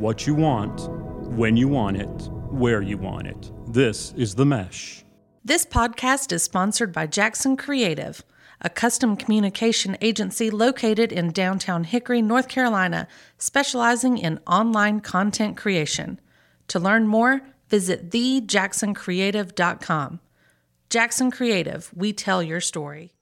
What you want, when you want it, where you want it. This is The Mesh. This podcast is sponsored by Jackson Creative, a custom communication agency located in downtown Hickory, North Carolina, specializing in online content creation. To learn more, visit thejacksoncreative.com. Jackson Creative, we tell your story.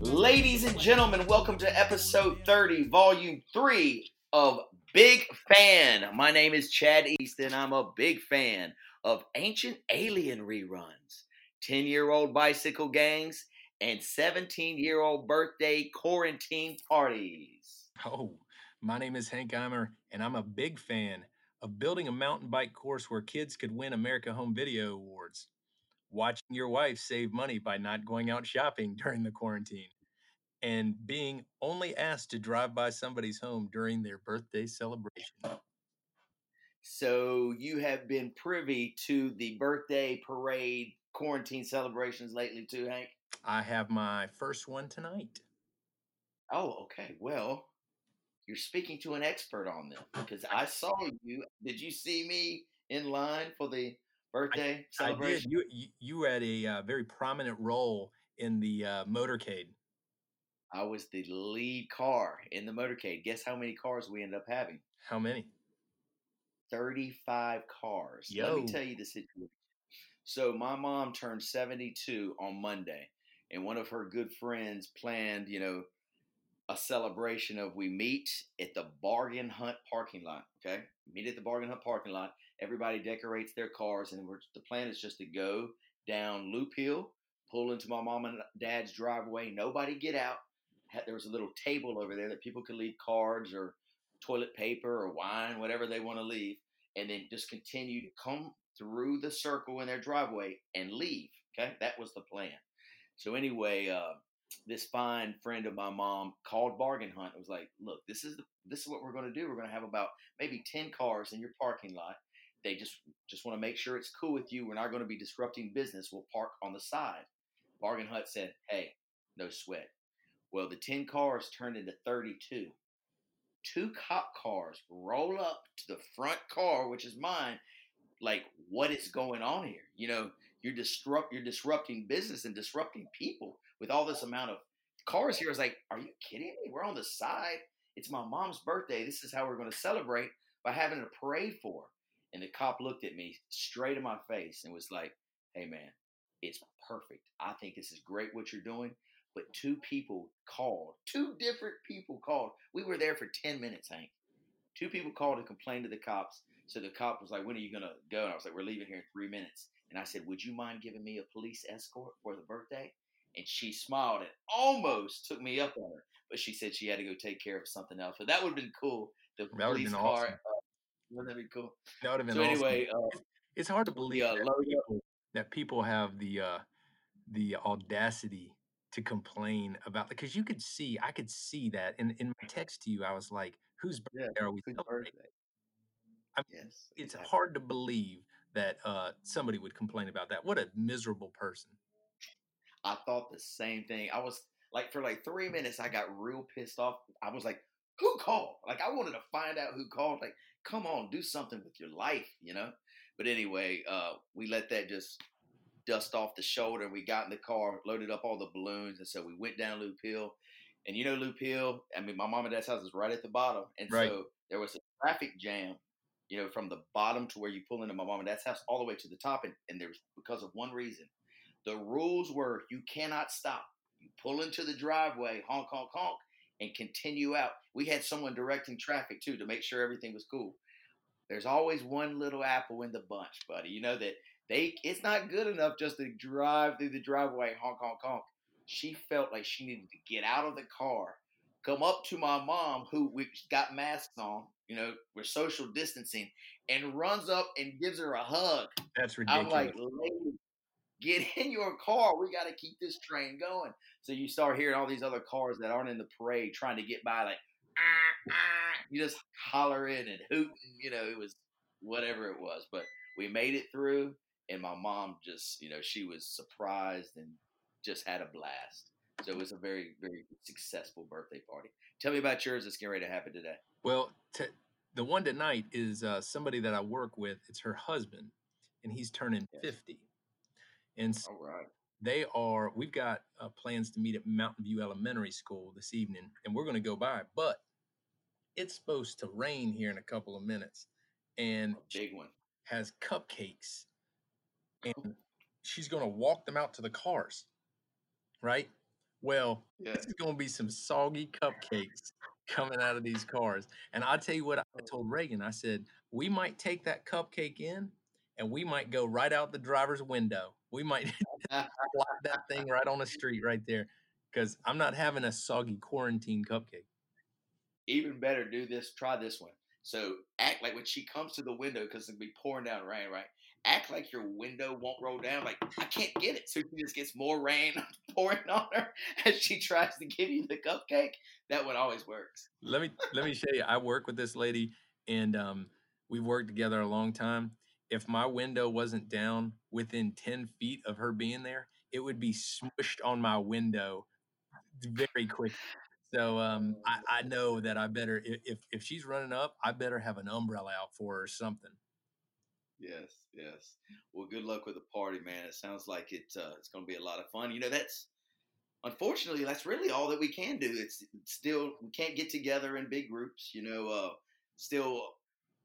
Ladies and gentlemen, welcome to episode 30, volume 3 of Big Fan. My name is Chad Easton. I'm a big fan of ancient alien reruns, 10 year old bicycle gangs, and 17 year old birthday quarantine parties. Oh, my name is Hank Eimer, and I'm a big fan of building a mountain bike course where kids could win America Home Video Awards, watching your wife save money by not going out shopping during the quarantine, and being only asked to drive by somebody's home during their birthday celebration. So, you have been privy to the birthday parade quarantine celebrations lately, too, Hank? I have my first one tonight. Oh, okay. Well, you're speaking to an expert on them because I saw you. Did you see me in line for the birthday I did. celebration? You you, you had a uh, very prominent role in the uh, motorcade. I was the lead car in the motorcade. Guess how many cars we ended up having? How many? 35 cars. Let me tell you the situation. So, my mom turned 72 on Monday, and one of her good friends planned, you know, a celebration of we meet at the Bargain Hunt parking lot. Okay, meet at the Bargain Hunt parking lot. Everybody decorates their cars, and the plan is just to go down Loop Hill, pull into my mom and dad's driveway. Nobody get out. There was a little table over there that people could leave cards or toilet paper or wine, whatever they want to leave, and then just continue to come through the circle in their driveway and leave. Okay, that was the plan. So anyway, uh, this fine friend of my mom called Bargain Hunt. It was like, look, this is the, this is what we're going to do. We're going to have about maybe ten cars in your parking lot. They just just want to make sure it's cool with you. We're not going to be disrupting business. We'll park on the side. Bargain Hunt said, hey, no sweat. Well, the ten cars turned into thirty-two. Two cop cars roll up to the front car, which is mine. Like, what is going on here? You know, you're disrupt you're disrupting business and disrupting people with all this amount of cars here. I was like, are you kidding me? We're on the side. It's my mom's birthday. This is how we're going to celebrate by having a parade for her. And the cop looked at me straight in my face and was like, hey, man, it's perfect. I think this is great what you're doing. But two people called, two different people called. We were there for 10 minutes, Hank. Two people called to complain to the cops. So the cop was like, when are you going to go? And I was like, we're leaving here in three minutes. And I said, would you mind giving me a police escort for the birthday? And she smiled and almost took me up on her. But she said she had to go take care of something else. So that would have been cool. The That police car. awesome. Wouldn't that be cool? That would have been So awesome. anyway, uh, it's hard to believe uh, that, people, that people have the uh, the audacity to complain about because you could see I could see that in in my text to you I was like whose Yeah, birthday are we celebrating? I Yes. It's exactly. hard to believe that uh, somebody would complain about that. What a miserable person. I thought the same thing. I was like, for like three minutes, I got real pissed off. I was like, who called? Like, I wanted to find out who called. Like, come on, do something with your life, you know? But anyway, uh, we let that just dust off the shoulder and we got in the car, loaded up all the balloons. And so we went down Loop Hill. And you know, Loop Hill, I mean, my mom and dad's house is right at the bottom. And Right. so there was a traffic jam, you know, from the bottom to where you pull into my mom and dad's house all the way to the top. And, and there was because of one reason. The rules were you cannot stop. You pull into the driveway, honk, honk, honk, and continue out. We had someone directing traffic too to make sure everything was cool. There's always one little apple in the bunch, buddy. You know that they it's not good enough just to drive through the driveway, honk, honk, honk. She felt like she needed to get out of the car, come up to my mom, who we got masks on, you know, we're social distancing, and runs up and gives her a hug. That's ridiculous. I'm like, lady, get in your car. We got to keep this train going. So you start hearing all these other cars that aren't in the parade trying to get by, like, ah, ah. you just hollering and hooting. You know, it was whatever it was, but we made it through. And my mom just, you know, she was surprised and just had a blast. So it was a very, very successful birthday party. Tell me about yours that's getting ready to happen today. Well, t- the one tonight is uh, somebody that I work with. It's her husband, and he's turning Yes. 50. And s- All right. they are, we've got uh, plans to meet at Mountain View Elementary School this evening, and we're going to go by, but it's supposed to rain here in a couple of minutes. And A big one. has cupcakes and she's going to walk them out to the cars. Right? Well, Yeah. this is going to be some soggy cupcakes coming out of these cars. And I'll tell you what I told Reagan. I said, we might take that cupcake in and we might go right out the driver's window. We might slap that thing right on the street right there because I'm not having a soggy quarantine cupcake. Even better, do this. Try this one. So act like when she comes to the window because it'll be pouring down rain, right? Act like your window won't roll down. Like I can't get it, so she just gets more rain pouring on her as she tries to give you the cupcake. That one always works. let me let me show you. I work with this lady, and um, we've worked together a long time. If my window wasn't down within ten feet of her being there, it would be smushed on my window very quick. So um, I, I know that I better if if she's running up, I better have an umbrella out for her or something. Yes, yes. Well, good luck with the party, man. It sounds like it. Uh, it's going to be a lot of fun. You know, that's unfortunately that's really all that we can do. It's still we can't get together in big groups. You know, uh, still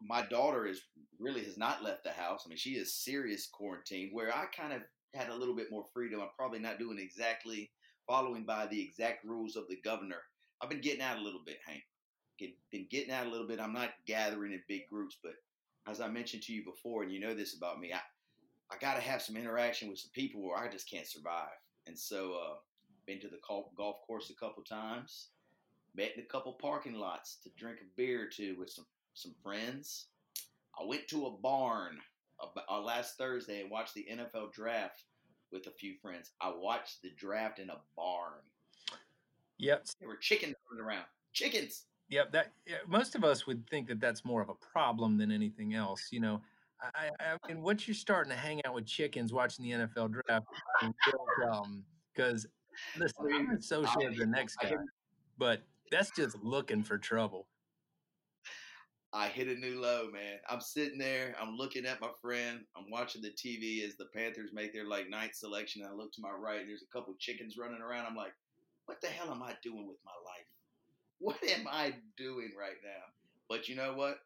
my daughter is really has not left the house. I mean, she is serious quarantine where I kind of had a little bit more freedom. I'm probably not doing exactly following by the exact rules of the governor. I've been getting out a little bit, Hank. Been getting out a little bit. I'm not gathering in big groups, but as I mentioned to you before, and you know this about me, I, I got to have some interaction with some people where I just can't survive. And so, uh, been to the golf course a couple times, met in a couple parking lots to drink a beer or two with some some friends. I went to a barn uh, last Thursday and watched the NFL draft with a few friends. I watched the draft in a barn. Yep, There were chickens running around. Chickens. Yep, that yeah, most of us would think that that's more of a problem than anything else. You know, I, I mean, once you're starting to hang out with chickens watching the NFL draft. Because listen, I'm as social as the next guy, but that's just looking for trouble. I hit a new low, man. I'm sitting there. I'm looking at my friend. I'm watching the TV as the Panthers make their like ninth selection. I look to my right, and there's a couple chickens running around. I'm like, what the hell am I doing with my life? What am I doing right now? But you know what?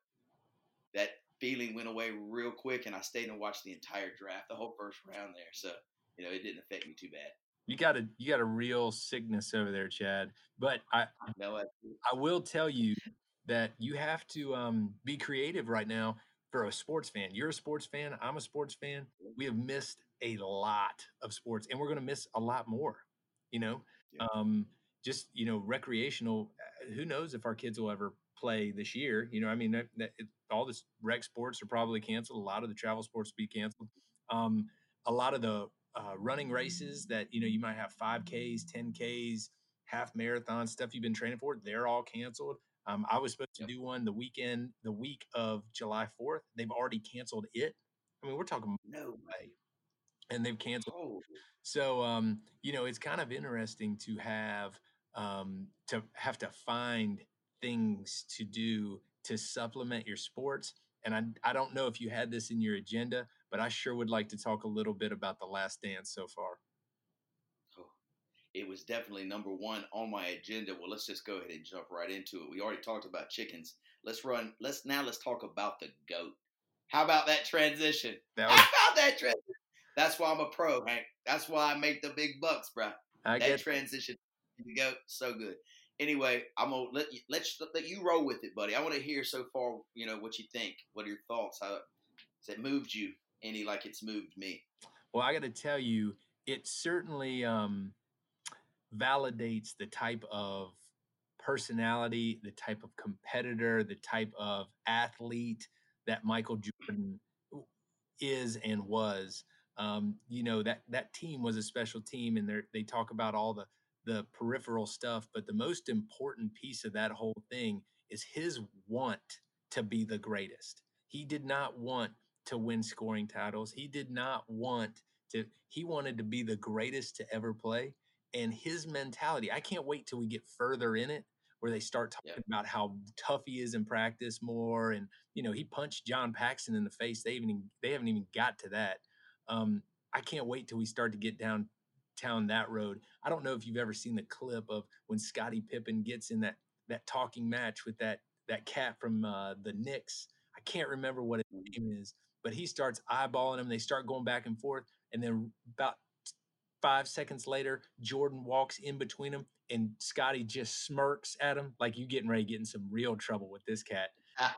That feeling went away real quick, and I stayed and watched the entire draft, the whole first round there. So you know, it didn't affect me too bad. You got a you got a real sickness over there, Chad. But I No, I, I will tell you that you have to um, be creative right now for a sports fan. You're a sports fan. I'm a sports fan. We have missed a lot of sports, and we're going to miss a lot more. You know, Yeah. um, just you know, recreational. uh, Who knows if our kids will ever play this year? You know, I mean, that, that, it, all the rec sports are probably canceled. A lot of the travel sports will be canceled. Um, a lot of the uh, running races that you know you might have 5Ks, 10Ks, half marathon stuff you've been training for, they're all canceled. Um, I was supposed to do one the weekend, the week of July 4th. They've already canceled it. I mean, we're talking no way, and they've canceled. Oh, So, um, you know, it's kind of interesting to have um, to have to find things to do to supplement your sports. And I, I don't know if you had this in your agenda, but I sure would like to talk a little bit about the Last Dance so far. It was definitely number one on my agenda. Well, let's just go ahead and jump right into it. We already talked about chickens. Let's run. Let's now let's talk about the goat. How about that transition? That How about that transition? That's why I'm a pro, Hank. That's why I make the big bucks, bro. I that get transition, the goat, so good. Anyway, I'm gonna let you let's let you roll with it, buddy. I want to hear so far, you know, what you think. What are your thoughts? How has it moved you any like it's moved me? Well, I got to tell you, it certainly um, validates the type of personality, the type of competitor, the type of athlete that Michael Jordan is and was. Um, you know that that team was a special team, and they they talk about all the the peripheral stuff, but the most important piece of that whole thing is his want to be the greatest. He did not want to win scoring titles. He did not want to. He wanted to be the greatest to ever play, and his mentality. I can't wait till we get further in it where they start talking Yep. about how tough he is in practice more. And you know, he punched John Paxson in the face. They even they haven't even got to that. Um, I can't wait till we start to get down down that road. I don't know if you've ever seen the clip of when Scottie Pippen gets in that that talking match with that that cat from uh, the Knicks. I can't remember what his Mhm. name is, but he starts eyeballing him. They start going back and forth, and then about five seconds later, Jordan walks in between them, and Scotty just smirks at him like you getting ready to get in some real trouble with this cat.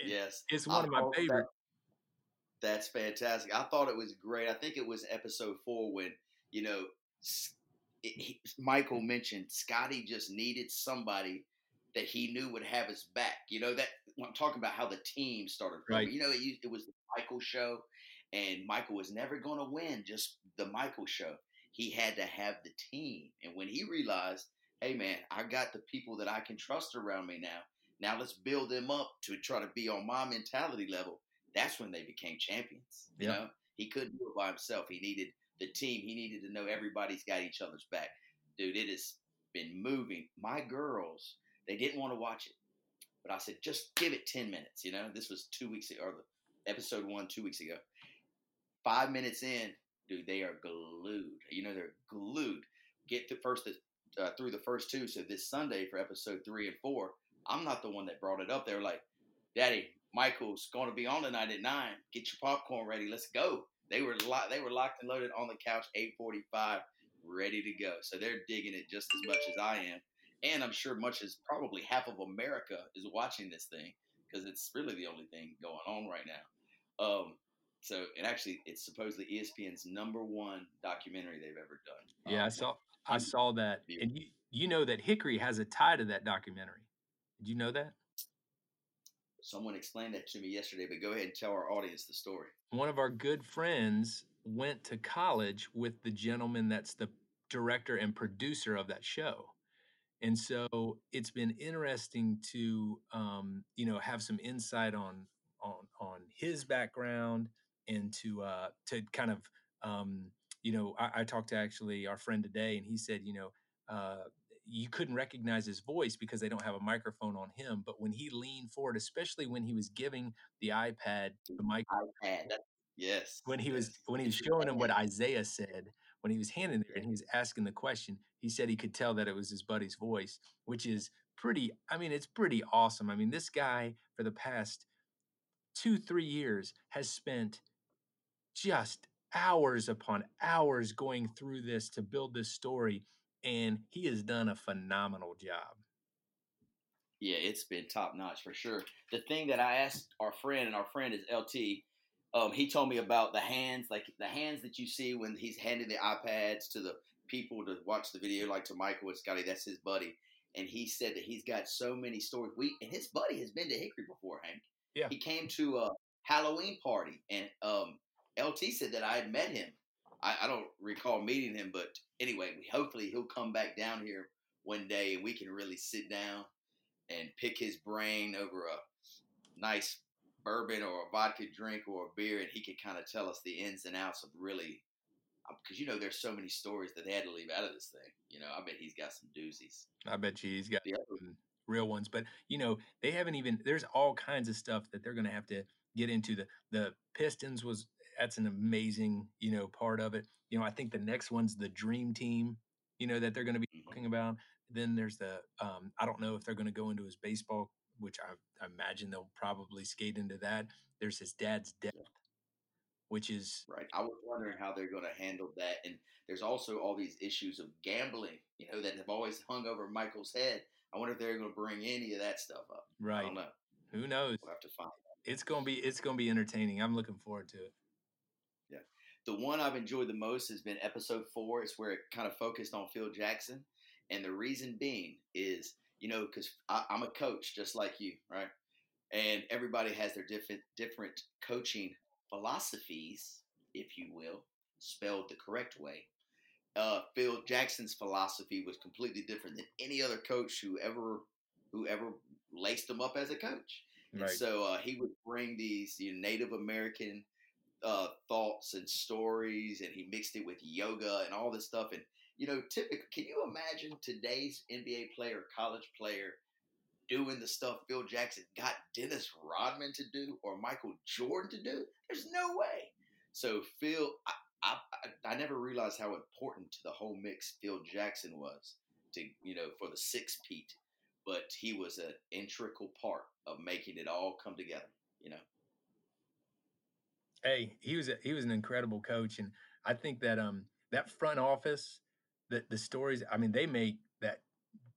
Yes. It's I one of my thought that- favorite. That's fantastic. I thought it was great. I think it was episode four when you know it, he, Michael mentioned Scotty just needed somebody that he knew would have his back. You know that I'm talking about how the team started. Right. You know it, it was the Michael show, and Michael was never going to win just the Michael show. He had to have the team, and when he realized, hey man, I got the people that I can trust around me now. Now let's build them up to try to be on my mentality level. That's when they became champions. You Yep. know, he couldn't do it by himself. He needed the team. He needed to know everybody's got each other's back. Dude, it has been moving. My girls, they didn't want to watch it, but I said, just give it 10 minutes. You know, this was two weeks ago, or the episode one, two weeks ago. Five minutes in, dude, they are glued. You know, they're glued. Get the first uh, through the first two. So this Sunday for episode three and four, I'm not the one that brought it up. They were like, Daddy, Michael's going to be on tonight at nine. Get your popcorn ready. Let's go. They were lo- they were locked and loaded on the couch, 8:45, ready to go. So they're digging it just as much as I am, and I'm sure much as probably half of America is watching this thing because it's really the only thing going on right now. Um, so it actually, it's supposedly ESPN's number one documentary they've ever done. Yeah, I Um, saw I saw that, and you you know that Hickory has a tie to that documentary. Did you know that? Someone explained that to me yesterday, but go ahead and tell our audience the story. One of our good friends went to college with the gentleman that's the director and producer of that show. And so it's been interesting to um, you know have some insight on on on his background and to uh, to kind of um, you know I, I talked to actually our friend today and he said you know uh, you couldn't recognize his voice because they don't have a microphone on him but when he leaned forward especially when he was giving the iPad the Mike iPad. Yes. when he was when he was showing him what. Isaiah said when he was handing there and he was asking the question, he said he could tell that it was his buddy's voice, which is pretty. I mean, it's pretty awesome. I mean, this guy for the past two three years has spent just hours upon hours going through this to build this story, and he has done a phenomenal job. Yeah, it's been top notch for sure. The thing that I asked our friend, and our friend is LT, um, he told me about the hands, like the hands that you see when he's handing the iPads to the people to watch the video, like to Michael and Scotty. That's his buddy, and he said that he's got so many stories. We and his buddy has been to Hickory before, Hank. Yeah. he came to a Halloween party, and um, LT said that I had met him. I, I don't recall meeting him, but anyway, we, hopefully he'll come back down here one day, and we can really sit down and pick his brain over a nice bourbon or a vodka drink or a beer, and he could kind of tell us the ins and outs of really, um, because you know there's so many stories that they had to leave out of this thing. You know, I bet he's got some doozies. I bet you he's got The other, some real ones but you know they haven't even there's all kinds of stuff that they're going to have to get into the the pistons was that's an amazing you know part of it you know i think the next one's the dream team you know that they're going to be Mhm. talking about then there's the um i don't know if they're going to go into his baseball which I, I imagine they'll probably skate into that there's his dad's death which is right? I was wondering how they're going to handle that, and there's also all these issues of gambling, you know, that have always hung over Michael's head. I wonder if they're going to bring any of that stuff up. I right don't know. who knows We'll have to find. it's going to be it's going to be entertaining i'm looking forward to it the one I've enjoyed the most has been episode four. It's where it kind of focused on Phil Jackson, and the reason being is you know, because I'm a coach just like you, right? And everybody has their different different coaching philosophies, if you will, spelled the correct way. Uh, Phil Jackson's philosophy was completely different than any other coach who ever who ever laced him up as a coach. Right. And so uh, he would bring these you know, Native American uh, thoughts and stories, and he mixed it with yoga and all this stuff. And you know, typically, can you imagine today's NBA player, college player, doing the stuff Phil Jackson got Dennis Rodman to do or Michael Jordan to do? There's no way. So Phil, I, I, I never realized how important to the whole mix Phil Jackson was to you know for the six Pete, but he was an integral part of making it all come together. You know. Hey, he was a, he was an incredible coach, and I think that um that front office, the the stories. I mean, they make that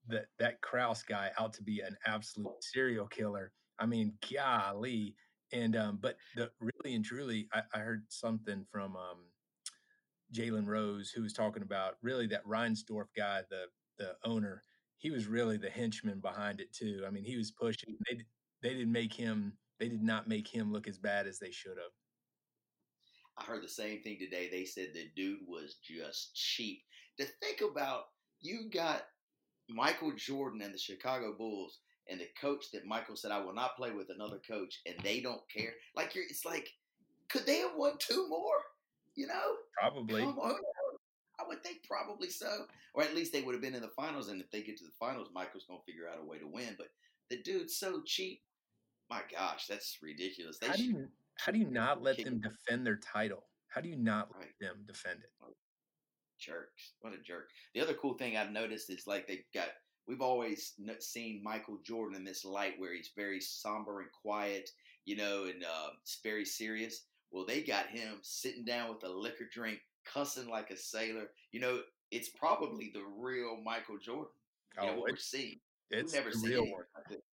that that Krause guy out to be an absolute serial killer. I mean, golly. And um, but the really and truly, I, I heard something from um, Jalen Rose who was talking about really that Reinsdorf guy, the the owner. He was really the henchman behind it too. I mean, he was pushing. They they didn't make him. They did not make him look as bad as they should have. I heard the same thing today. They said the dude was just cheap. To think about, you got Michael Jordan and the Chicago Bulls, and the coach that Michael said, "I will not play with another coach," and they don't care. Like you're, it's like, could they have won two more? You know, probably. I would think probably so, or at least they would have been in the finals. And if they get to the finals, Michael's gonna figure out a way to win. But the dude's so cheap. My gosh, that's ridiculous. They how do you how do you not let them defend their title? How do you not let right. them defend it? Jerks. What a jerk. The other cool thing I've noticed is like they've got we've always seen Michael Jordan in this light where he's very somber and quiet, you know, and uh, very serious. Well, they got him sitting down with a liquor drink, cussing like a sailor. You know, it's probably the real Michael Jordan. You oh, know, what we're seeing. It's never seen real one. Yeah, it's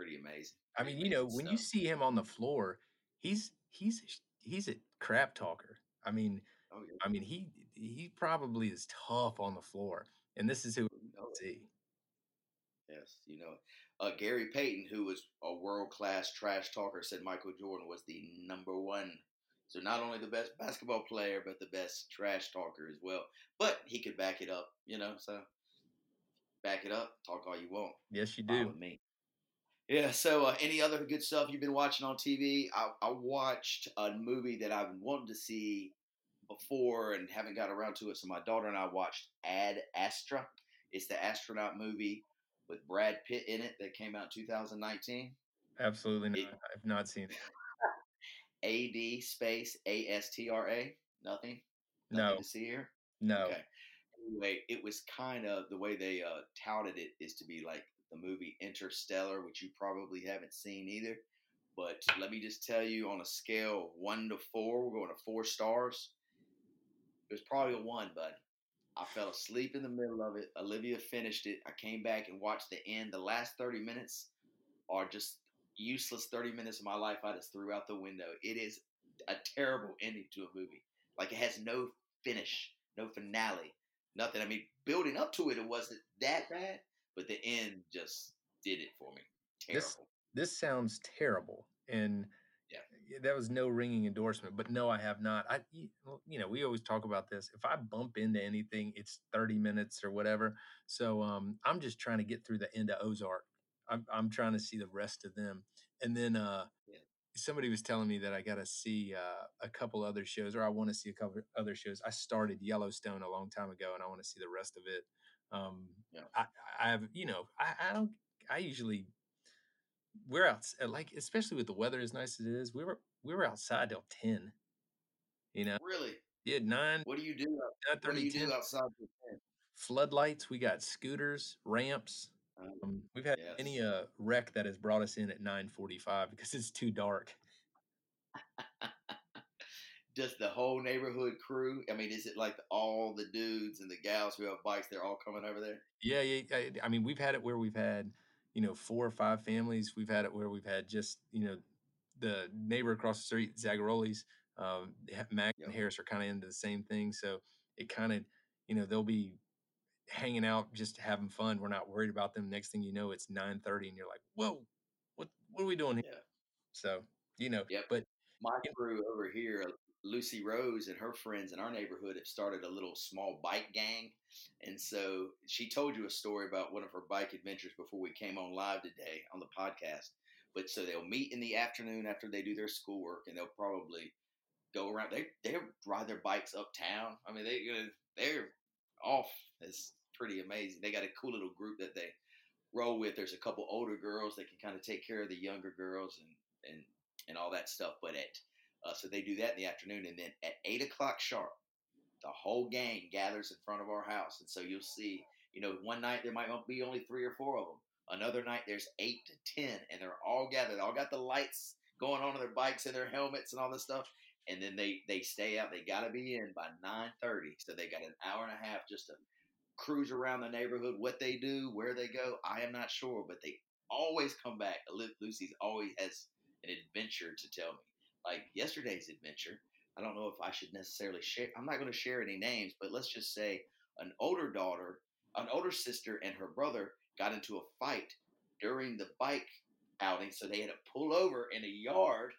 pretty amazing. I mean, you know, when stuff. you see him on the floor, he's he's he's a crap talker. I mean, oh, yeah. I mean he he probably is tough on the floor, and this is who we see. Yes, you know, uh, Gary Payton, who was a world class trash talker, said Michael Jordan was the number one. So not only the best basketball player, but the best trash talker as well. But he could back it up, you know. So back it up, talk all you want. Yes, you do. With me. Yeah. So uh, any other good stuff you've been watching on TV? I, I watched a movie that I've been wanting to see before and haven't got around to it. So my daughter and I watched Ad Astra. It's the astronaut movie with Brad Pitt in it that came out in 2019? Absolutely not. It, I've not seen it. A D space A S T R A. Nothing. Nothing no. to see here. No. Okay. Anyway, it was kind of the way they uh, touted it is to be like the movie Interstellar, which you probably haven't seen either. But let me just tell you, on a scale of one to four, we're going to four stars. It was probably a one, bud. I fell asleep in the middle of it. Olivia finished it. I came back and watched the end. The last 30 minutes are just useless 30 minutes of my life I just threw out the window. It is a terrible ending to a movie. Like it has no finish, no finale, nothing. I mean, building up to it, it wasn't that bad, but the end just did it for me. Terrible. This, this sounds terrible. And yeah. that was no ringing endorsement, but no, I have not. I, you know, we always talk about this. If I bump into anything, it's 30 minutes or whatever. So um, I'm just trying to get through the end of Ozark. I'm, I'm trying to see the rest of them. And then uh, yeah. somebody was telling me that I got to see uh, a couple other shows, or I want to see a couple other shows. I started Yellowstone a long time ago, and I want to see the rest of it. Um, yeah. I, I have, you know, I, I don't. I usually we're out uh, like especially with the weather as nice as it is. We were we were outside till ten. You know, really? Yeah, nine. What do you do? What 30, do you 10. do outside till ten? Floodlights. We got scooters, ramps. Um, um we've had yes. any uh wreck that has brought us in at nine forty five because it's too dark. Does the whole neighborhood crew? I mean, is it like all the dudes and the gals who have bikes? They're all coming over there. Yeah, yeah. I mean, we've had it where we've had you know, four or five families. We've had it where we've had just, you know, the neighbor across the street, Zagaroli's, um, Mac yep. and Harris are kind of into the same thing. So it kind of, you know, they'll be hanging out, just having fun. We're not worried about them. Next thing you know, it's 9:30 and you're like, "Whoa, what what are we doing here?" Yeah. So, you know, Yep. but My crew over here, Lucy Rose and her friends in our neighborhood have started a little small bike gang. And so she told you a story about one of her bike adventures before we came on live today on the podcast. But so they'll meet in the afternoon after they do their schoolwork and they'll probably go around. They they ride their bikes uptown. I mean, they they're off. It's pretty amazing. They got a cool little group that they roll with. There's a couple older girls that can kind of take care of the younger girls and and and all that stuff. But at uh, so they do that in the afternoon, and then at eight o'clock sharp, the whole gang gathers in front of our house, and so you'll see. You know, one night there might be only three or four of them. Another night there's eight to ten, and they're all gathered. They all got the lights going on on their bikes and their helmets and all this stuff. And then they they stay out. They got to be in by nine thirty, so they got an hour and a half just to cruise around the neighborhood. What they do, where they go, I am not sure, but they always come back. Lucy's always has an adventure to tell me. Like yesterday's adventure, I don't know if I should necessarily share. I'm not going to share any names, but let's just say an older daughter, an older sister, and her brother got into a fight during the bike outing, so they had to pull over in a yard.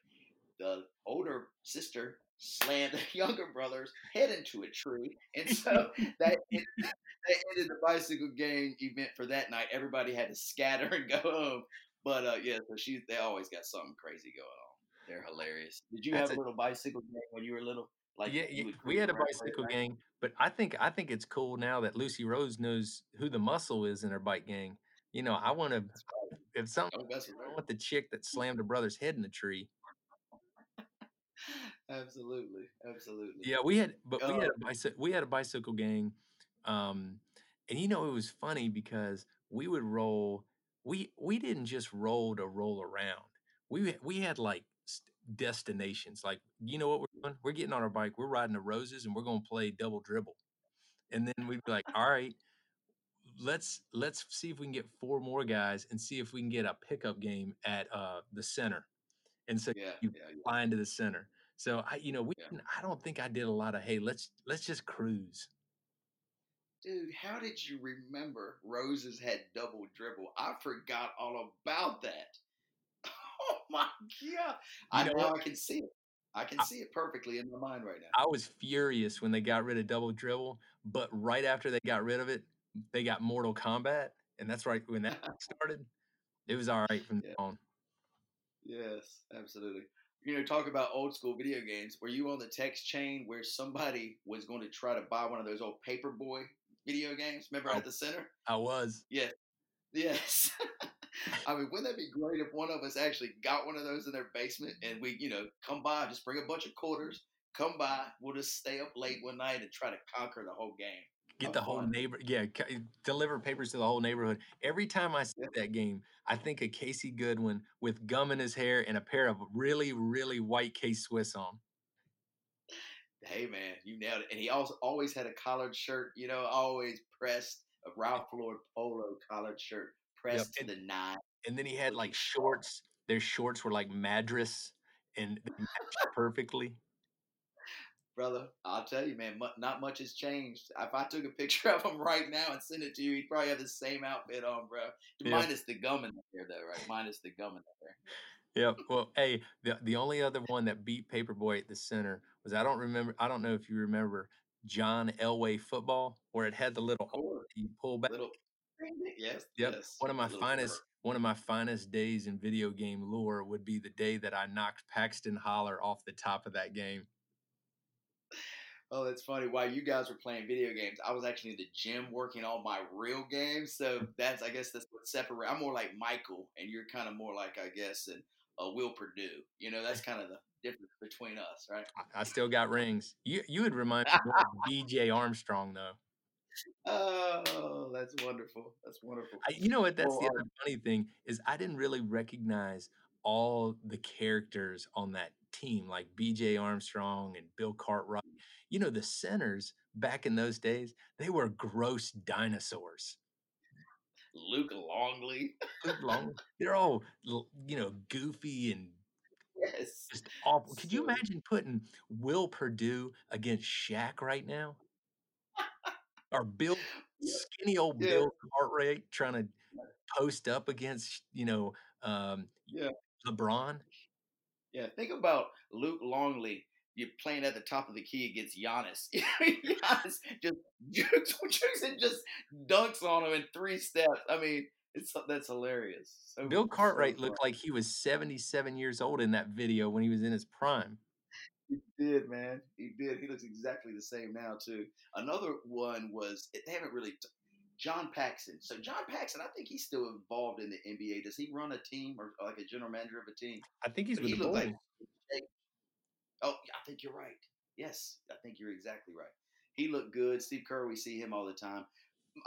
The older sister slammed the younger brother's head into a tree, and so that ended, that ended the bicycle gang event for that night. Everybody had to scatter and go home. But uh, yeah, so she they always got something crazy going on. They're hilarious. Did you That's have a a- little bicycle gang when you were little? Like yeah, yeah, we had a bicycle gang, but I think I think it's cool now that Lucy Rose knows who the muscle is in her bike gang. You know, I want to if something I want the chick that slammed her brother's head in the tree. Absolutely, absolutely. Yeah, we had, but we Uh, had a bicycle. We had a bicycle gang, um, and you know it was funny because we would roll. We we didn't just roll to roll around. We we had like destinations. Like you know what we're doing? We're getting on our bike. We're riding the roses, and we're gonna play double dribble. And then we'd be like, all right, let's let's see if we can get four more guys and see if we can get a pickup game at uh the center. And so yeah, you yeah, yeah. fly into the center. So I, you know, we Yeah. didn't, I don't think I did a lot of hey, let's let's just cruise. Dude, how did you remember Roses had double dribble? I forgot all about that. My god! I know? I can see it. I can I- see it perfectly in my mind right now. I was furious when they got rid of double dribble, but right after they got rid of it, they got Mortal Kombat, and that's right when that started. It was all right from Yeah. then on. Yes, absolutely. You know, talk about old school video games. Were you on the text chain where somebody was going to try to buy one of those old paperboy video games? Remember Oh. at the center? I was. Yes. Yes. I mean, wouldn't that be great if one of us actually got one of those in their basement and we, you know, come by, just bring a bunch of quarters, come by, we'll just stay up late one night and try to conquer the whole game. Get the whole fun. neighbor, yeah, eh, deliver papers to the whole neighborhood. Every time I see Yeah. that game, I think of Casey Goodwin with gum in his hair and a pair of really, really white K Swiss on. Hey man, you nailed it. And he also always had a collared shirt, you know, always pressed a Ralph Lauren polo collared shirt, pressed and- to the nine. And then he had like shorts. Their shorts were like Madras and matched perfectly. Brother, I'll tell you, man, not much has changed. If I took a picture of him right now and sent it to you, he'd probably have the same outfit on, bro. Yeah. Minus the gum in there, though, right? Minus the gum in there. Yeah. Well, hey, the the only other one that beat Paperboy at the center was I don't remember. I don't know if you remember John Elway football, where it had the little you pull back. Little, yes, Yep. yes. One of my finest one of my finest days in video game lore would be the day that I knocked Paxton Holler off the top of that game. Oh, that's funny. While you guys were playing video games, I was actually in the gym working on my real games. So that's, I guess, that's what separate. I'm more like Michael, and you're kind of more like, I guess, and uh, Will Perdue. You know, that's kind of the difference between us, right? I, I still got rings. You you would remind me of BJ Armstrong though. Oh, that's wonderful. That's wonderful. I, you know what? That's the other uh funny thing is I didn't really recognize all the characters on that team, like B.J. Armstrong and Bill Cartwright. You know, the centers back in those days, they were gross dinosaurs. Luke Longley. Luke Long, they're all you know goofy and Yes. just awful. Could you imagine putting Will Perdue against Shaq right now? Or Bill skinny old Yeah. Bill Cartwright trying to post up against, you know, um, Yeah. LeBron. Yeah, think about Luke Longley. You're playing at the top of the key against Giannis. Giannis just jukes, and just dunks on him in three steps. I mean, it's that's hilarious. So, Bill Cartwright funny. looked like he was 77 years old in that video when he was in his prime. He did, man. He did. He looks exactly the same now too. Another one was they haven't really. T- John Paxson. So John Paxson, I think he's still involved in the NBA. Does he run a team or like a general manager of a team? I think he's But with he the Bulls. like. Oh, I think you're right. Yes, I think you're exactly right. He looked good. Steve Kerr, we see him all the time.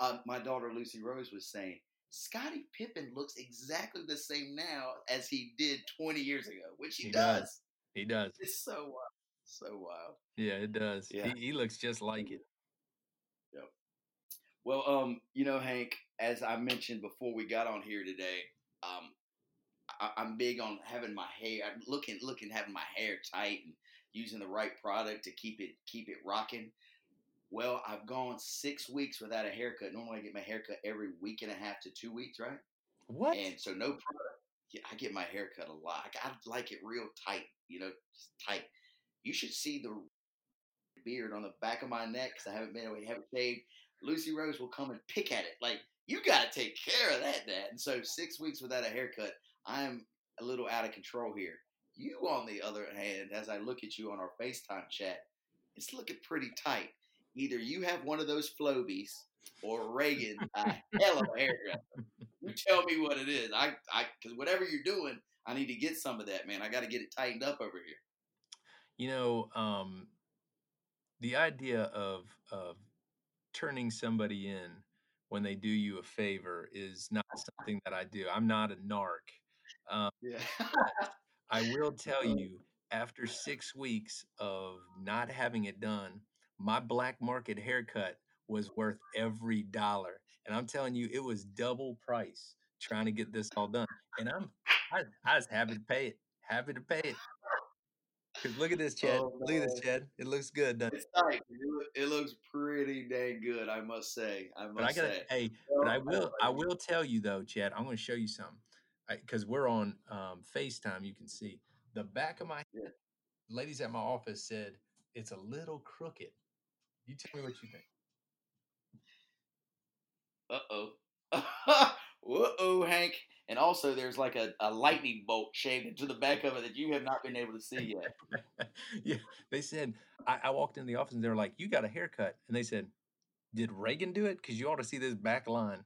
Uh, my daughter Lucy Rose was saying Scottie Pippen looks exactly the same now as he did 20 years ago, which he, He does. does. He does. It's so wild. So wild. Yeah, it does. Yeah. He, he looks just like it. Yep. Well, um, you know, Hank, as I mentioned before we got on here today, um, I, I'm big on having my hair, I'm looking, looking, having my hair tight and using the right product to keep it, keep it rocking. Well, I've gone six weeks without a haircut. Normally, I get my haircut every week and a half to two weeks, right? What? And so, no product. Yeah, I get my haircut a lot. I, I like it real tight, you know, tight. You should see the beard on the back of my neck because I haven't been to have it shaved. Lucy Rose will come and pick at it. Like, you got to take care of that, Dad. And so, six weeks without a haircut, I'm a little out of control here. You, on the other hand, as I look at you on our FaceTime chat, it's looking pretty tight. Either you have one of those Flowbees or Reagan, a hell of a hairdresser. You tell me what it is. I, I, because whatever you're doing, I need to get some of that, man. I got to get it tightened up over here. You know, um, the idea of of turning somebody in when they do you a favor is not something that I do. I'm not a narc. Um, Yeah. I will tell you, after six weeks of not having it done, my black market haircut was worth every dollar. And I'm telling you, it was double price trying to get this all done. And I'm I, I was happy to pay it. Happy to pay it. Cause look at this, Chad. Oh, Look at this. Chad. It looks good, doesn't it? It's tight. It, loo- it looks pretty dang good, I must say. I must But I gotta, say. hey, but I will, I will tell you though, Chad. I'm going to show you something, because we're on um, Facetime. You can see the back of my Yeah. head. Ladies at my office said it's a little crooked. You tell me what you think. Uh oh. uh oh, Hank. And also, there's like a, a lightning bolt shaved into the back of it that you have not been able to see yet. yeah, they said I, I walked in the office and they were like, "You got a haircut," and they said, "Did Reagan do it? Because you ought to see this back line."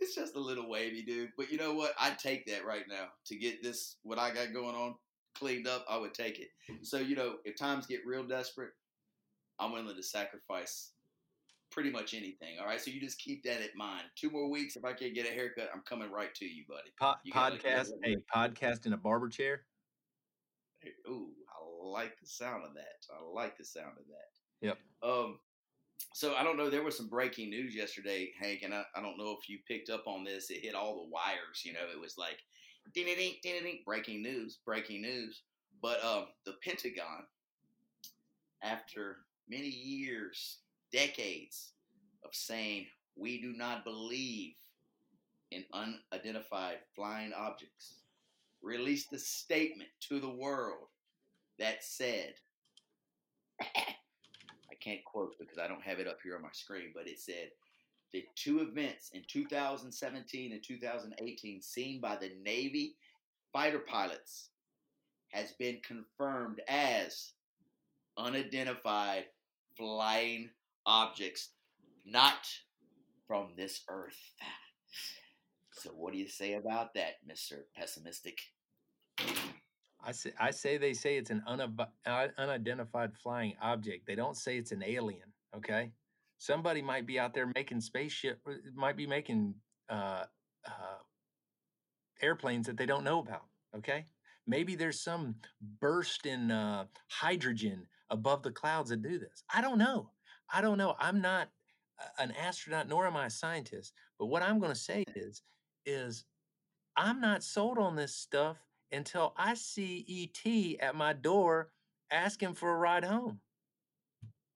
It's just a little wavy, dude. But you know what? I'd take that right now to get this, what I got going on, cleaned up. I would take it. So, you know, if times get real desperate, I'm willing to sacrifice pretty much anything. All right. So you just keep that in mind. Two more weeks. If I can't get a haircut, I'm coming right to you, buddy. Po- You podcast, a podcast in a barber chair. Ooh, I like the sound of that. I like the sound of that. Yep. Um, so I don't know. There was some breaking news yesterday, Hank, and I, I don't know if you picked up on this. It hit all the wires. You know, it was like ding ding ding ding ding breaking news, breaking news. But um, the Pentagon, after many years, decades of saying we do not believe in unidentified flying objects, released a statement to the world that said, I can't quote because I don't have it up here on my screen, but it said, the two events in 2017 and 2018 seen by the Navy fighter pilots has been confirmed as unidentified flying objects not from this earth. So what do you say about that, Mr. Pessimistic? I say, I say they say it's an uh, unidentified flying object. They don't say it's an alien. Okay, somebody might be out there making spaceship, uh, might be making uh, uh, airplanes that they don't know about. Okay, maybe there's some burst in uh, hydrogen above the clouds that do this. I don't know. I don't know. I'm not an astronaut, nor am I a scientist. But what I'm going to say is, is I'm not sold on this stuff until I see ET at my door asking for a ride home.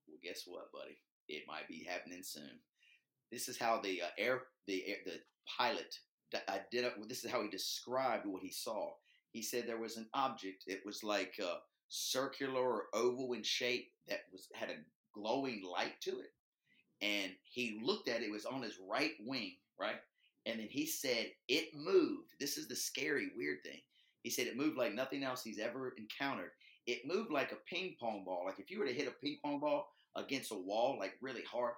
Well, guess what, buddy? it might be happening soon. This is how the uh, air the air, the pilot I did it. This is how he described what he saw. He said there was an object. It was like uh, circular or oval in shape that was had a glowing light to it. And he looked at it, it was on his right wing, right? And then he said it moved. This is the scary, weird thing. He said it moved like nothing else he's ever encountered. It moved like a ping pong ball. Like if you were to hit a ping pong ball against a wall, like really hard,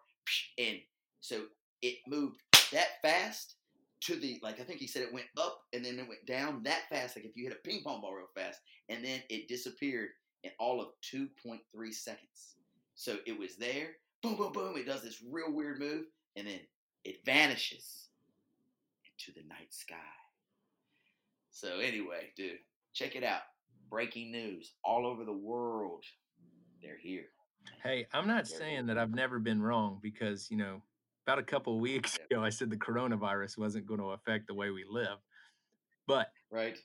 and so it moved that fast to the like I think he said it went up and then it went down that fast, like if you hit a ping pong ball real fast, and then it disappeared in all of 2.3 seconds. So it was there, boom, boom, boom. It does this real weird move, and then it vanishes into the night sky. So anyway, dude, check it out. Breaking news all over the world. They're here. Hey, I'm not They're saying here. that I've never been wrong because, you know, about a couple of weeks ago, I said the coronavirus wasn't going to affect the way we live. But right,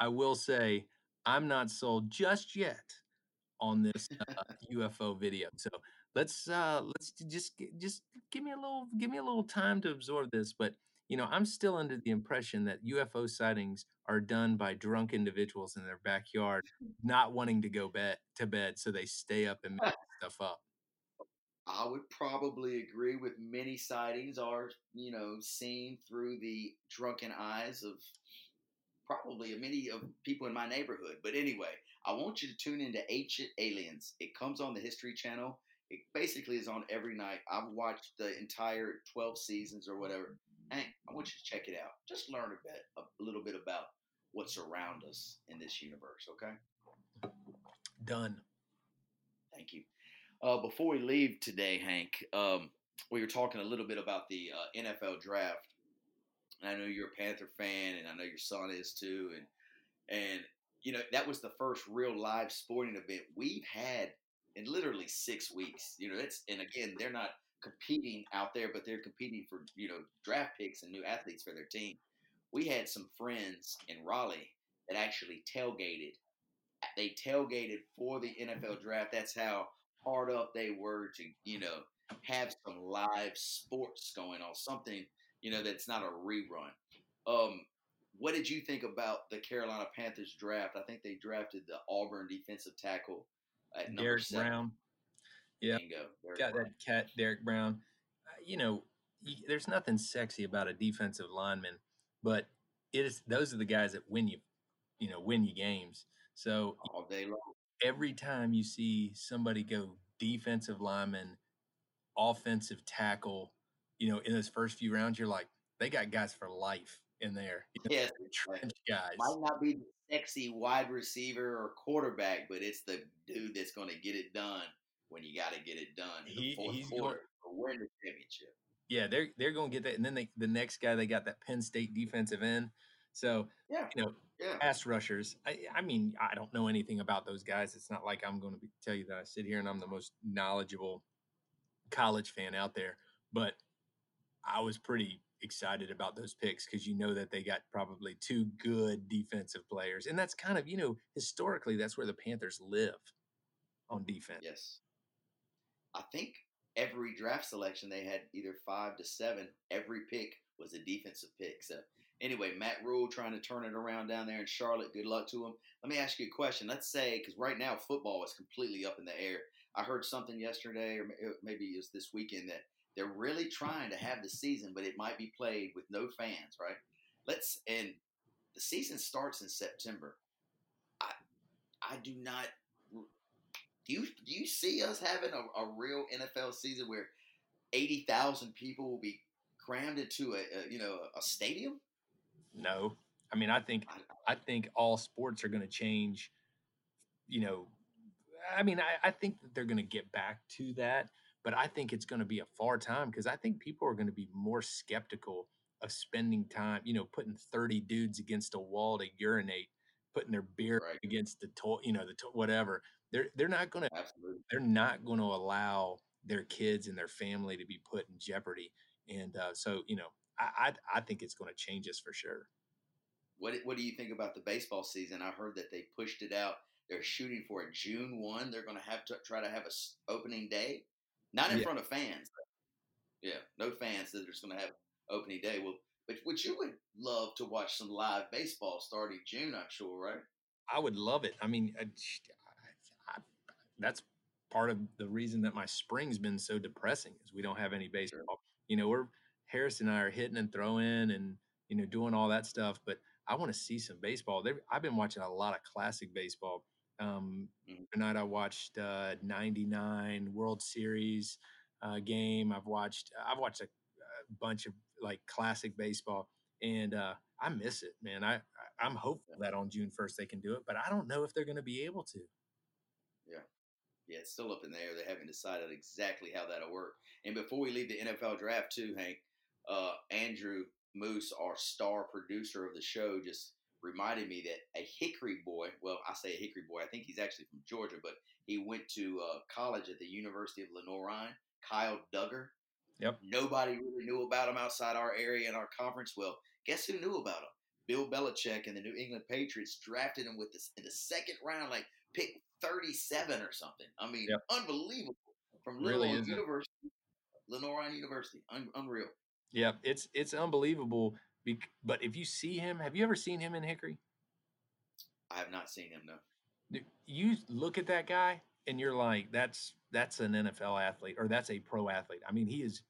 I will say I'm not sold just yet on this uh, UFO video. So let's uh, let's just just give me a little give me a little time to absorb this. But you know, I'm still under the impression that UFO sightings are done by drunk individuals in their backyard, not wanting to go bed to bed, so they stay up and make stuff up. I would probably agree with many sightings are, you know, seen through the drunken eyes of probably many of people in my neighborhood. But anyway, I want you to tune into Ancient Aliens. It comes on the History Channel. It basically is on every night. I've watched the entire 12 seasons or whatever. Hey, I want you to check it out. Just learn a bit, a little bit about what's around us in this universe, okay? Done. Thank you. Uh, before we leave today, Hank, um, we were talking a little bit about the uh, NFL draft. And I know you're a Panther fan, and I know your son is too. And and you know that was the first real live sporting event we've had in literally six weeks. You know, it's and again they're not competing out there, but they're competing for you know draft picks and new athletes for their team. We had some friends in Raleigh that actually tailgated. They tailgated for the NFL draft. That's how hard up they were to, you know, have some live sports going on, something, you know, that's not a rerun. Um, what did you think about the Carolina Panthers draft? I think they drafted the Auburn defensive tackle at Derrick Brown. Yeah, got Brown. that cat, Derrick Brown. Uh, you know, there's nothing sexy about a defensive lineman, but it is those are the guys that win you, you know, win you games. So all day long every time you see somebody go defensive lineman, offensive tackle, you know, in those first few rounds, you're like, they got guys for life in there. You know, yes, trench guys. Might not be the sexy wide receiver or quarterback, but it's the dude that's going to get it done when you got to get it done. He, he's quarter going, win the championship. Yeah, they're they're going to get that, and then they, the next guy they got that Penn State defensive end. So yeah, you know, yeah. pass rushers. I, I mean, I don't know anything about those guys. It's not like I'm going to be, tell you that I sit here and I'm the most knowledgeable college fan out there. But I was pretty excited about those picks because you know that they got probably two good defensive players, and that's kind of you know historically that's where the Panthers live on defense. Yes, I think every draft selection they had either five to seven. Every pick was a defensive pick. So anyway, Matt Rhule trying to turn it around down there in Charlotte. Good luck to him. Let me ask you a question. Let's say, because right now football is completely up in the air. I heard something yesterday, or uh, maybe it was this weekend, that they're really trying to have the season, but it might be played with no fans, right? Let's and the season starts in September. I I do not. Do you do you see us having a, a real NFL season where eighty thousand people will be crammed into a, a you know a stadium? No, I mean I think I think all sports are going to change. You know, I mean I, I think that they're going to get back to that, but I think it's going to be a far time because I think people are going to be more skeptical of spending time. You know, putting thirty dudes against a wall to urinate, putting their beer right. against the to- you know the to- whatever. They're they're not going to they're not going to allow their kids and their family to be put in jeopardy. And uh, so you know I, I, I think it's going to change us for sure. What What do you think about the baseball season? I heard that they pushed it out. They're shooting for a June one. They're going to have to try to have a opening day. Not in Yeah. front of fans. Yeah, no fans that are just going to have opening day. Well, but which you would love to watch some live baseball starting June, I'm sure, right? I would love it. I mean, uh, I, I, that's part of the reason that my spring's been so depressing is we don't have any baseball. You know, we're Harris and I are hitting and throwing and you know doing all that stuff, but I want to see some baseball. There, I've been watching a lot of classic baseball. Um, Mhm. Tonight I watched uh, '99 World Series uh, game. I've watched I've watched a, a bunch of like classic baseball, and uh, I miss it, man. I, I I'm hopeful that on June 1st they can do it, but I don't know if they're going to be able to. Yeah. Yeah, it's still up in the air. They haven't decided exactly how that'll work. And before we leave the NFL draft, too, Hank, uh, Andrew Moose, our star producer of the show, just reminded me that a Hickory boy, well, I say a Hickory boy, I think he's actually from Georgia, but he went to uh, college at the University of Lenoir-Rhyne, Kyle Dugger. Yep. Nobody really knew about him outside our area and our conference. Well, guess who knew about him? Bill Belichick and the New England Patriots drafted him with this in the second round, like pick 37 or something. I mean, Yep. unbelievable. From Really Little? University, Lenoir-Rhyne University. Un- unreal. Yeah, it's it's unbelievable. Bec- But if you see him, have you ever seen him in Hickory? I have not seen him, no. You look at that guy and you're like, that's that's an NFL athlete or that's a pro athlete. I mean, he is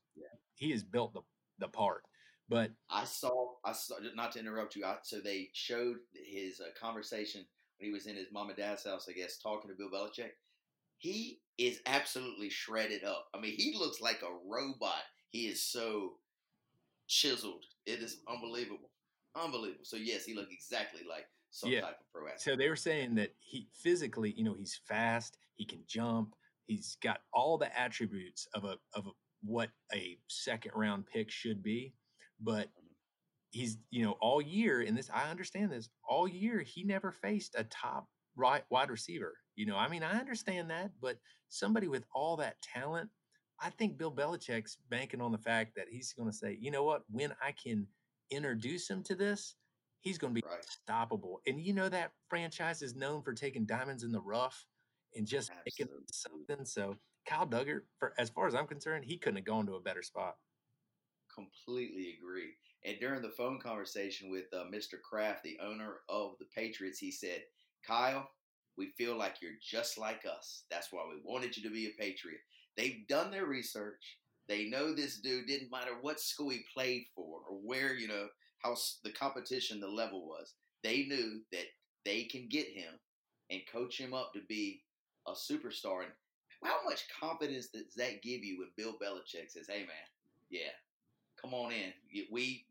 he is built the the part. But I saw, I saw, not to interrupt you. I, so they showed his uh, conversation when he was in his mom and dad's house, I guess, talking to Bill Belichick. He is absolutely shredded up. I mean, he looks like a robot. He is so chiseled. It is unbelievable. Unbelievable. So, yes, he looked exactly like some Yeah. type of pro athlete. so they were saying that he physically, you know, he's fast, he can jump, he's got all the attributes of a of a, what a second round pick should be, but mm-hmm. he's you know all year in this I understand this all year he never faced a top right wide receiver. You know, I mean I understand that, but somebody with all that talent, I think Bill Belichick's banking on the fact that he's going to say, you know what, when I can introduce him to this, he's going to be Right. unstoppable. And you know that franchise is known for taking diamonds in the rough and just making something. So Kyle Dugger, for as far as I'm concerned, he couldn't have gone to a better spot. completely agree. And during the phone conversation with uh, Mr. Kraft, the owner of the Patriots, he said, Kyle, we feel like you're just like us. That's why we wanted you to be a Patriot. They've done their research. They know this dude didn't matter what school he played for or where, you know, how the competition, the level was. They knew that they can get him and coach him up to be a superstar. And how much confidence does that give you when Bill Belichick says, hey, man, yeah, come on in. We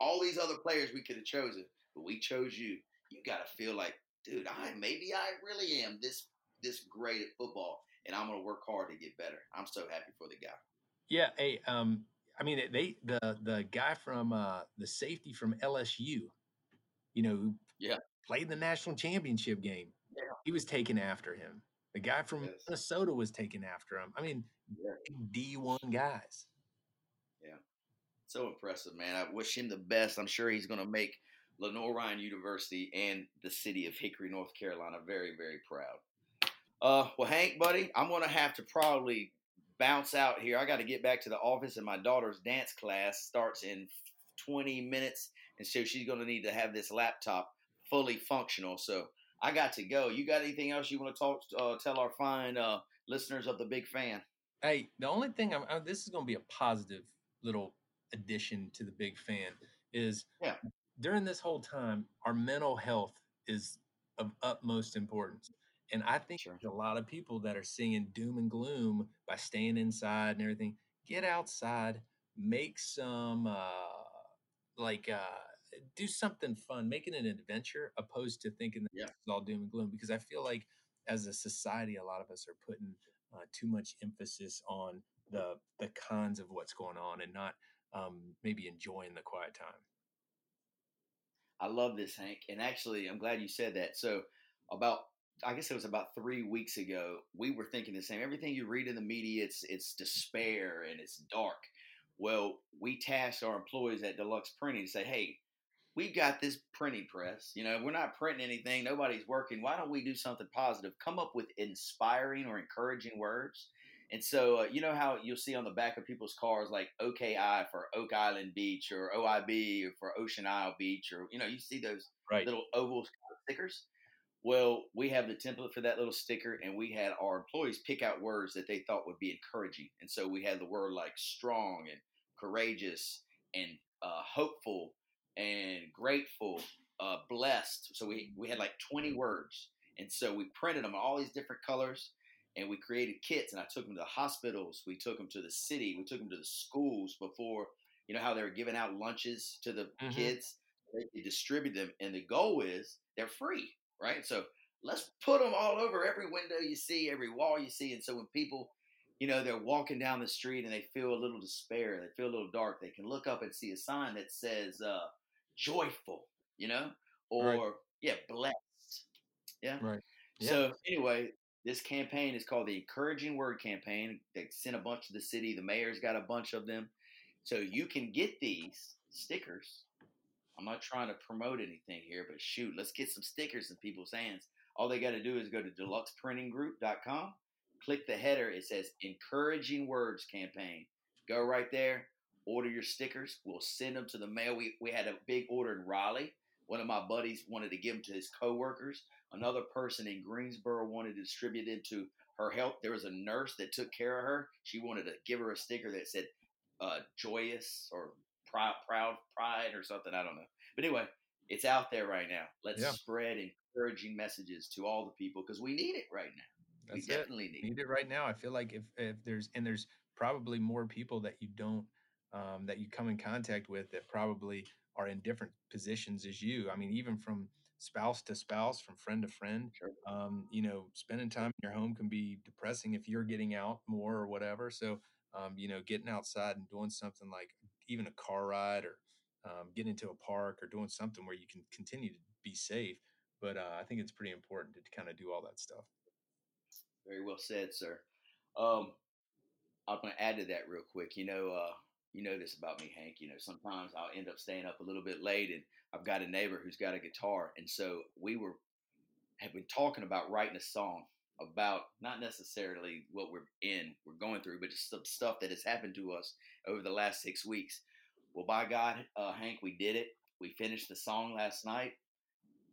all these other players we could have chosen, but we chose you. You got to feel like, dude, I maybe I really am this this great at football, and I'm gonna work hard to get better. I'm so happy for the guy. Yeah, hey, um, I mean they the the guy from uh the safety from LSU, you know, who Yeah. played the national championship game. Yeah. He was taken after him. The guy from Yes. Minnesota was taken after him. I mean, Yeah. D one guys. Yeah. So impressive, man. I wish him the best. I'm sure he's gonna make Lenoir-Rhyne University and the city of Hickory, North Carolina, very, very proud. Uh, well, Hank, buddy, I'm gonna have to probably bounce out here. I got to get back to the office, and my daughter's dance class starts in 20 minutes, and so she's gonna need to have this laptop fully functional. So I got to go. You got anything else you want to talk? Uh, tell our fine uh, listeners of the Big Fan. Hey, the only thing I'm, i this is going to be a positive little addition to the big fan is Yeah. during this whole time, our mental health is of utmost importance. And I think Sure. there's a lot of people that are seeing doom and gloom by staying inside and everything. Get outside, make some uh like uh do something fun, make it an adventure opposed to thinking that Yeah. it's all doom and gloom because I feel like as a society a lot of us are putting uh, too much emphasis on the the cons of what's going on and not um, maybe enjoying the quiet time. I love this, Hank. And actually, I'm glad you said that. So, about I guess it was about three weeks ago, we were thinking the same. Everything you read in the media, it's it's despair and it's dark. Well, we tasked our employees at Deluxe Printing to say, hey, we've got this printing press. You know, we're not printing anything. Nobody's working. Why don't we do something positive? Come up with inspiring or encouraging words. And so, uh, you know how you'll see on the back of people's cars, like OKI for Oak Island Beach or OIB for Ocean Isle Beach, or, you know, you see those Right. little oval stickers. Well, we have the template for that little sticker, and we had our employees pick out words that they thought would be encouraging. And so we had the word like strong and courageous and uh, hopeful and grateful, uh, blessed. So we, we had like 20 words. And so we printed them in all these different colors and we created kits and I took them to the hospitals. We took them to the city. We took them to the schools before, you know, how they were giving out lunches to the Mhm. kids. They distribute them. And the goal is they're free, right? So let's put them all over every window you see, every wall you see. And so when people, you know, they're walking down the street and they feel a little despair, they feel a little dark, they can look up and see a sign that says uh, joyful, you know, or Right. yeah, blessed. Yeah. Right. Yeah. So anyway, this campaign is called the Encouraging Word Campaign. They sent a bunch to the city. The mayor's got a bunch of them. So you can get these stickers. I'm not trying to promote anything here, but shoot, let's get some stickers in people's hands. All they got to do is go to deluxeprintinggroup.com, click the header. It says Encouraging Words Campaign. Go right there, order your stickers. We'll send them to the mail. We, we had a big order in Raleigh. One of my buddies wanted to give them to his coworkers. Another person in Greensboro wanted to distribute them to her health. There was a nurse that took care of her. She wanted to give her a sticker that said uh, joyous or proud, proud, pride or something. I don't know. But anyway, it's out there right now. Let's Yeah. spread encouraging messages to all the people because we need it right now. That's we it. definitely need it. it right now. I feel like if if there's and there's probably more people that you don't um, that you come in contact with that probably are in different positions as you. I mean, even from spouse to spouse, from friend to friend. Sure. Um, you know, spending time in your home can be depressing if you're getting out more or whatever. So, um, you know, getting outside and doing something like even a car ride or um, getting into a park or doing something where you can continue to be safe. But uh, I think it's pretty important to kind of do all that stuff. Very well said, sir. Um, I'm going to add to that real quick. You know, uh, you know this about me, Hank. You know, sometimes I'll end up staying up a little bit late, and I've got a neighbor who's got a guitar, and so we were have been talking about writing a song about not necessarily what we're in, we're going through, but just some stuff that has happened to us over the last six weeks. Well, by God, uh, Hank, we did it. We finished the song last night.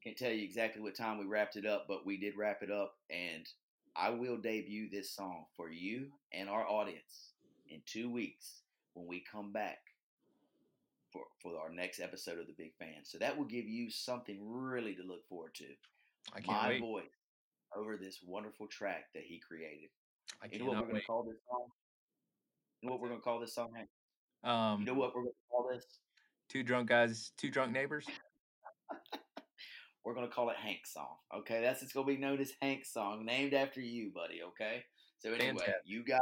Can't tell you exactly what time we wrapped it up, but we did wrap it up, and I will debut this song for you and our audience in two weeks when we come back for, for our next episode of The Big Fan. So that will give you something really to look forward to. I can't My wait. voice over this wonderful track that he created. I You know what we're going to call this song? You know what we're going to call this song, Um, You know what we're going to call this? two drunk guys, two drunk neighbors. We're going to call it Hank's song. Okay, that's it's going to be known as Hank's song, named after you, buddy. Okay. So anyway, Fantastic. you guys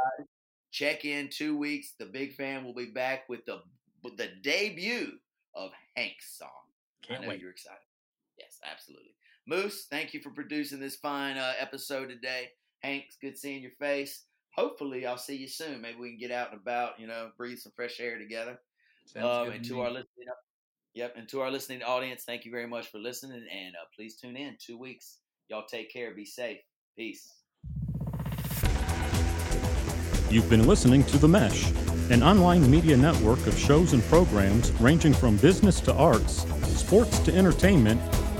check in two weeks. The big fan will be back with the with the debut of Hank's song. Can't wait. you're excited. Yes, absolutely. Moose, thank you for producing this fine uh, episode today. Hanks, good seeing your face. Hopefully, I'll see you soon. Maybe we can get out and about. You know, breathe some fresh air together. Sounds Um, good and to to me. our listening, yep, and to our listening audience, thank you very much for listening. And uh, please tune in two weeks. Y'all take care. Be safe. Peace. You've been listening to The Mesh, an online media network of shows and programs ranging from business to arts, sports to entertainment,